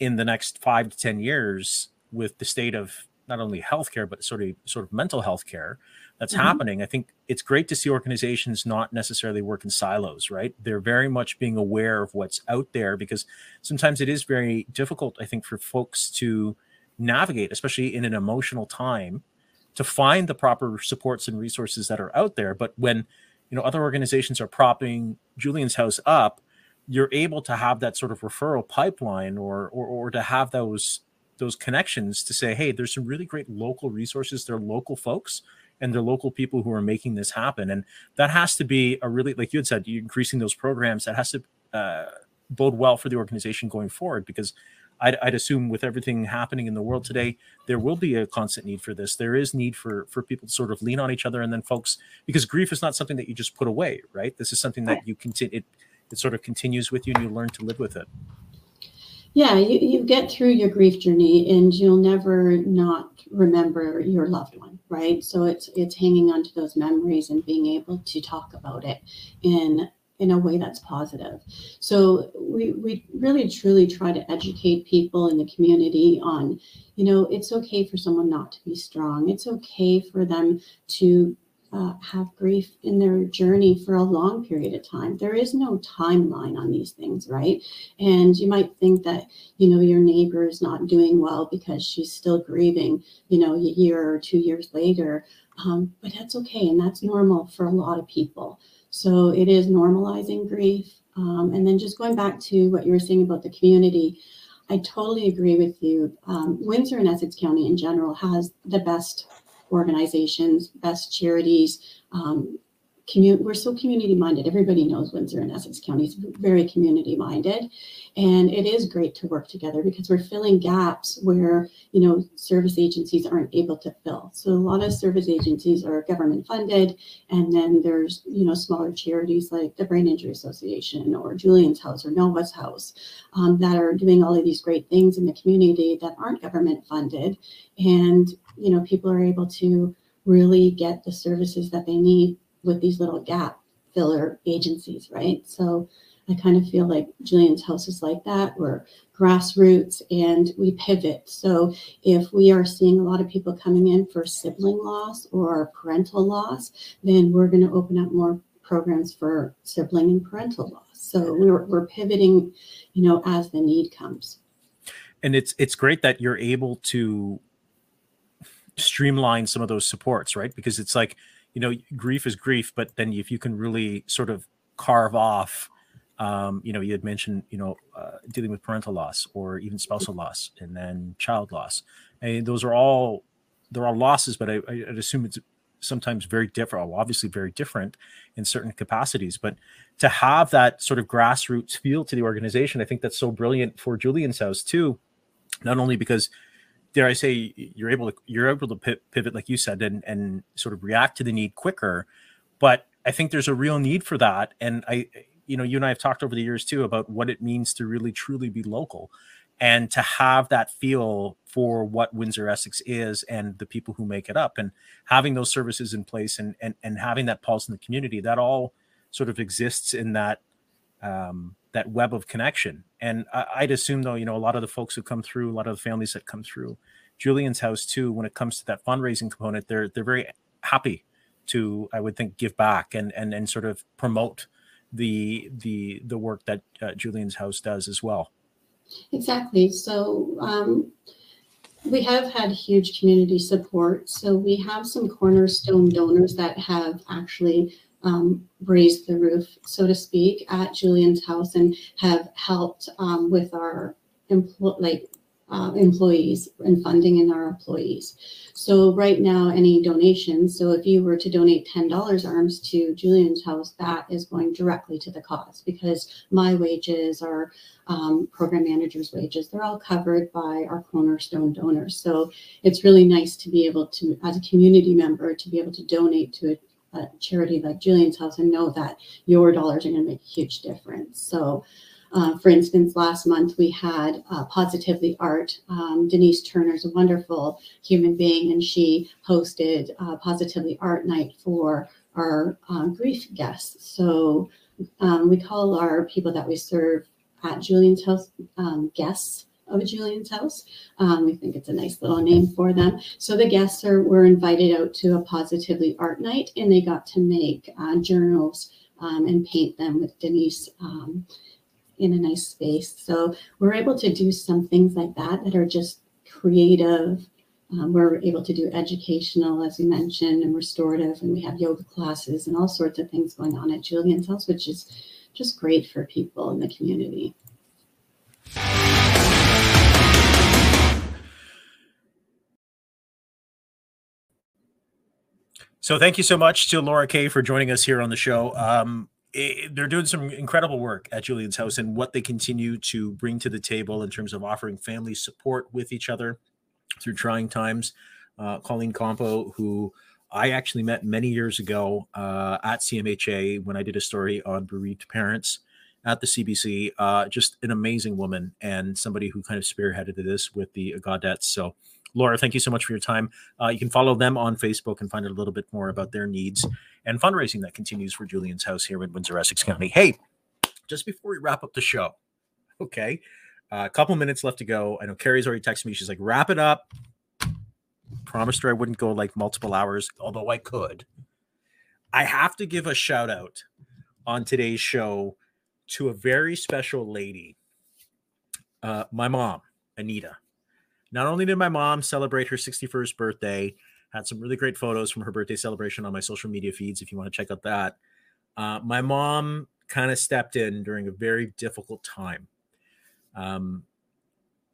in the next five to ten years with the state of not only healthcare but sort of sort of mental health care that's mm-hmm. happening i think it's great to see organizations not necessarily work in silos right they're very much being aware of what's out there because sometimes it is very difficult i think for folks to navigate especially in an emotional time to find the proper supports and resources that are out there but when you know other organizations are propping julian's house up you're able to have that sort of referral pipeline or or, or to have those those connections to say, hey, there's some really great local resources. They're local folks and they're local people who are making this happen. And that has to be a really, like you had said, you're increasing those programs. That has to uh, bode well for the organization going forward because I'd, I'd, assume with everything happening in the world today, there will be a constant need for this. There is need for for people to sort of lean on each other, and then folks, because grief is not something that you just put away, right? This is something that you continue. It it sort of continues with you, and you learn to live with it. Yeah you, you get through your grief journey and you'll never not remember your loved one right? So it's it's hanging on to those memories and being able to talk about it in in a way that's positive. So we we really truly try to educate people in the community on you know it's okay for someone not to be strong. It's okay for them to uh, have grief in their journey for a long period of time. There is no timeline on these things, right? And you might think that, you know, your neighbor is not doing well because she's still grieving, you know, a year or two years later. Um, but that's okay. And that's normal for a lot of people. So it is normalizing grief. Um, and then just going back to what you were saying about the community, I totally agree with you. Um, Windsor and Essex County in general has the best organizations, best charities. Um, commu- we're so community minded. Everybody knows Windsor and Essex County is very community minded, and it is great to work together because we're filling gaps where you know service agencies aren't able to fill. So a lot of service agencies are government funded, and then there's you know smaller charities like the Brain Injury Association or Julian's House or Nova's House um, that are doing all of these great things in the community that aren't government funded, and you know people are able to really get the services that they need with these little gap filler agencies right? So i kind of feel like julian's house is like that. We're grassroots and we pivot. So if we are seeing a lot of people coming in for sibling loss or parental loss then we're going to open up more programs for sibling and parental loss. So we're, we're pivoting you know as the need comes. And it's it's great that you're able to streamline some of those supports, right? Because it's like, you know, grief is grief, but then if you can really sort of carve off, um, you know, you had mentioned, you know, uh, dealing with parental loss or even spousal loss and then child loss. And those are all, there are losses, but I, I'd assume it's sometimes very different, obviously very different in certain capacities. But to have that sort of grassroots feel to the organization, I think that's so brilliant for Julian's house too. Not only because dare I say, you're able to you're able to pivot, like you said, and and sort of react to the need quicker. But I think there's a real need for that, and I, you know, you and I have talked over the years too about what it means to really truly be local, and to have that feel for what Windsor Essex is and the people who make it up, and having those services in place, and and and having that pulse in the community. That all sort of exists in that um, that web of connection. And I, would assume, though, you know, a lot of the folks who come through, a lot of the families that come through, Julian's house too, when it comes to that fundraising component, they're they're very happy to, I would think, give back and and and sort of promote the the the work that uh, Julian's house does as well. Exactly. So. Um, we have had huge community support. So we have some cornerstone donors that have actually um, raised the roof, so to speak, at Julian's house and have helped um, with our empl- like uh, employees and funding in our employees. So right now, any donations. So if you were to donate ten dollars arms to Julian's house, that is going directly to the cause because my wages, our um, program managers' wages, they're all covered by our cornerstone donors. So it's really nice to be able to, as a community member, to be able to donate to a a charity like Julian's House and know that your dollars are going to make a huge difference. So Uh, for instance, last month we had uh, Positively Art. Um, Denise Turner is a wonderful human being, and she hosted uh, Positively Art Night for our um, grief guests. So um, we call our people that we serve at Julian's house um, guests of Julian's house. Um, we think it's a nice little name for them. So the guests are were invited out to a positively art night, and they got to make uh, journals um, and paint them with Denise um, in a nice space. So we're able to do some things like that that are just creative. Um, we're able to do educational, as you mentioned, and restorative, and we have yoga classes and all sorts of things going on at Julian's house, which is just great for people in the community. So thank you so much to Laura Kay for joining us here on the show. Um, it, they're doing some incredible work at Julian's house and what they continue to bring to the table in terms of offering family support with each other through trying times. Uh, Colleen Compo, who I actually met many years ago uh, at CMHA when I did a story on bereaved parents at the CBC. Uh, just an amazing woman and somebody who kind of spearheaded this with the Gaudettes. So Laura, thank you so much for your time. Uh, you can follow them on Facebook and find out a little bit more about their needs and fundraising that continues for Julian's House here in Windsor, Essex County. Hey, just before we wrap up the show, okay, uh, a couple minutes left to go. I know Carrie's already texted me. She's like, wrap it up. Promised her I wouldn't go like multiple hours, although I could. I have to give a shout out on today's show to a very special lady, uh, my mom, Anita. Not only did my mom celebrate her 61st birthday, had some really great photos from her birthday celebration on my social media feeds if you want to check out that. Uh, my mom kind of stepped in during a very difficult time. Um,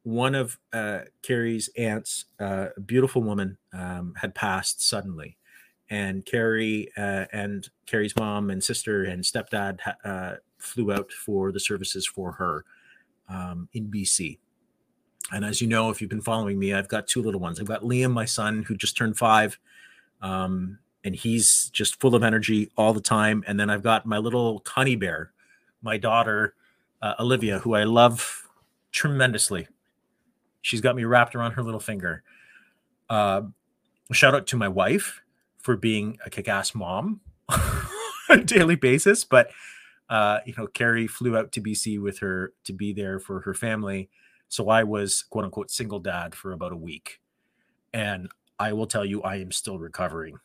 one of uh, Carrie's aunts, uh, a beautiful woman, um, had passed suddenly. And Carrie uh, and Carrie's mom and sister and stepdad uh, flew out for the services for her um, in BC. And as you know, if you've been following me, I've got two little ones. I've got Liam, my son, who just turned five, um, and he's just full of energy all the time. And then I've got my little honey bear, my daughter, uh, Olivia, who I love tremendously. She's got me wrapped around her little finger. Uh, shout out to my wife for being a kick-ass mom on a daily basis. But uh, you know, Carrie flew out to BC with her to be there for her family so I was quote unquote single dad for about a week. And I will tell you, I am still recovering,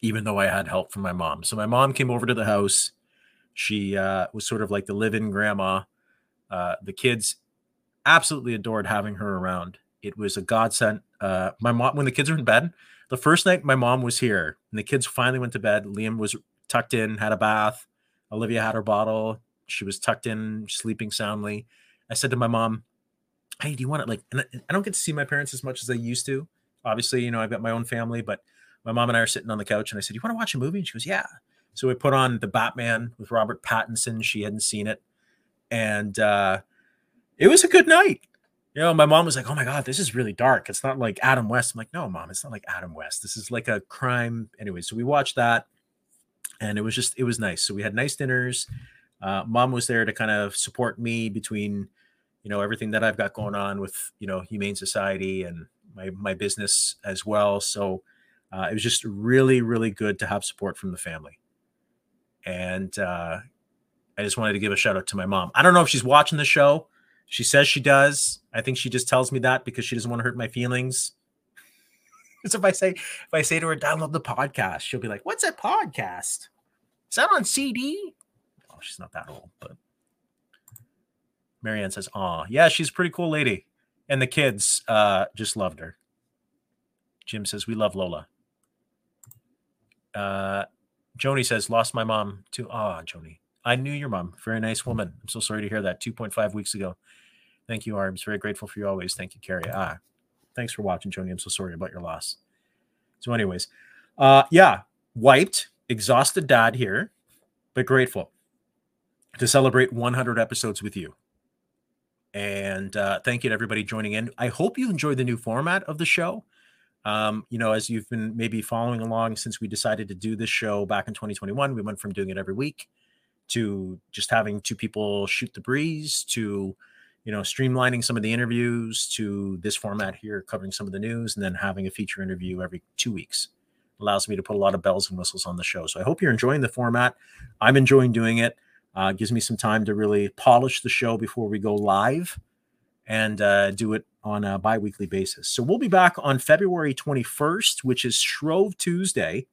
even though I had help from my mom. So my mom came over to the house. She uh, was sort of like the live in grandma. Uh, the kids absolutely adored having her around. It was a godsend. Uh, my mom, when the kids were in bed, the first night my mom was here and the kids finally went to bed, Liam was tucked in, had a bath. Olivia had her bottle. She was tucked in, sleeping soundly. I said to my mom, "Hey, do you want it?" Like, and I don't get to see my parents as much as I used to. Obviously, you know, I've got my own family, but my mom and I are sitting on the couch, and I said, "You want to watch a movie?" And she goes, "Yeah." So we put on the Batman with Robert Pattinson. She hadn't seen it, and uh, it was a good night. You know, my mom was like, "Oh my god, this is really dark. It's not like Adam West." I'm like, "No, mom, it's not like Adam West. This is like a crime." Anyway, so we watched that, and it was just it was nice. So we had nice dinners. Uh, mom was there to kind of support me between you know everything that I've got going on with you know Humane Society and my my business as well. So uh, it was just really really good to have support from the family, and uh, I just wanted to give a shout out to my mom. I don't know if she's watching the show. She says she does. I think she just tells me that because she doesn't want to hurt my feelings. so if I say if I say to her download the podcast, she'll be like, "What's a podcast? Is that on CD?" She's not that old, but Marianne says, "Aw, yeah, she's a pretty cool lady," and the kids uh, just loved her. Jim says, "We love Lola." Uh, Joni says, "Lost my mom too." Ah, Joni, I knew your mom. Very nice woman. I'm so sorry to hear that. Two point five weeks ago. Thank you, Arms. Very grateful for you always. Thank you, Carrie. Ah, thanks for watching, Joni. I'm so sorry about your loss. So, anyways, uh, yeah, wiped, exhausted dad here, but grateful to celebrate 100 episodes with you. And uh, thank you to everybody joining in. I hope you enjoy the new format of the show. Um, you know, as you've been maybe following along since we decided to do this show back in 2021, we went from doing it every week to just having two people shoot the breeze to you know streamlining some of the interviews to this format here covering some of the news and then having a feature interview every two weeks allows me to put a lot of bells and whistles on the show so i hope you're enjoying the format i'm enjoying doing it uh, gives me some time to really polish the show before we go live and uh, do it on a bi-weekly basis so we'll be back on february 21st which is shrove tuesday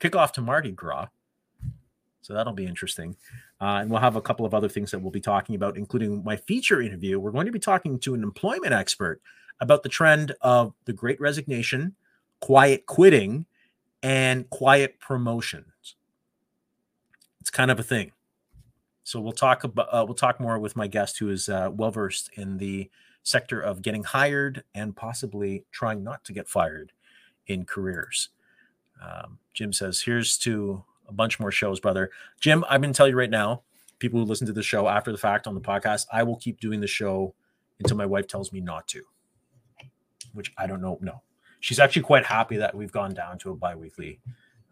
kickoff to mardi gras so that'll be interesting. Uh, and we'll have a couple of other things that we'll be talking about, including my feature interview. We're going to be talking to an employment expert about the trend of the great resignation, quiet quitting, and quiet promotions. It's kind of a thing. So we'll talk about uh, we'll talk more with my guest who is uh, well versed in the sector of getting hired and possibly trying not to get fired in careers. Um, Jim says, "Here's to a bunch more shows, brother. Jim, I'm going to tell you right now, people who listen to the show after the fact on the podcast, I will keep doing the show until my wife tells me not to, which I don't know. No, she's actually quite happy that we've gone down to a biweekly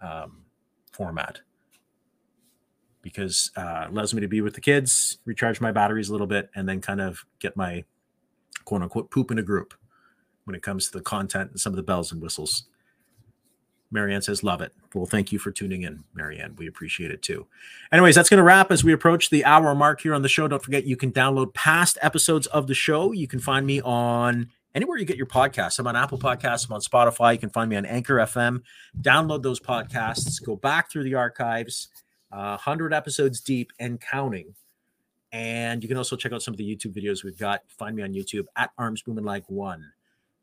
um, format because uh, allows me to be with the kids, recharge my batteries a little bit, and then kind of get my quote unquote poop in a group when it comes to the content and some of the bells and whistles. Marianne says, love it. Well, thank you for tuning in, Marianne. We appreciate it too. Anyways, that's going to wrap as we approach the hour mark here on the show. Don't forget, you can download past episodes of the show. You can find me on anywhere you get your podcasts. I'm on Apple Podcasts, I'm on Spotify. You can find me on Anchor FM. Download those podcasts, go back through the archives, uh, 100 episodes deep and counting. And you can also check out some of the YouTube videos we've got. Find me on YouTube at Arms Bumanlag One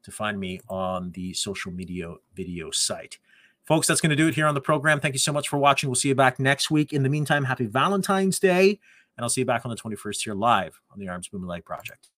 to find me on the social media video site. Folks, that's going to do it here on the program. Thank you so much for watching. We'll see you back next week. In the meantime, happy Valentine's Day, and I'll see you back on the 21st here live on the Arms Bumanlag Project.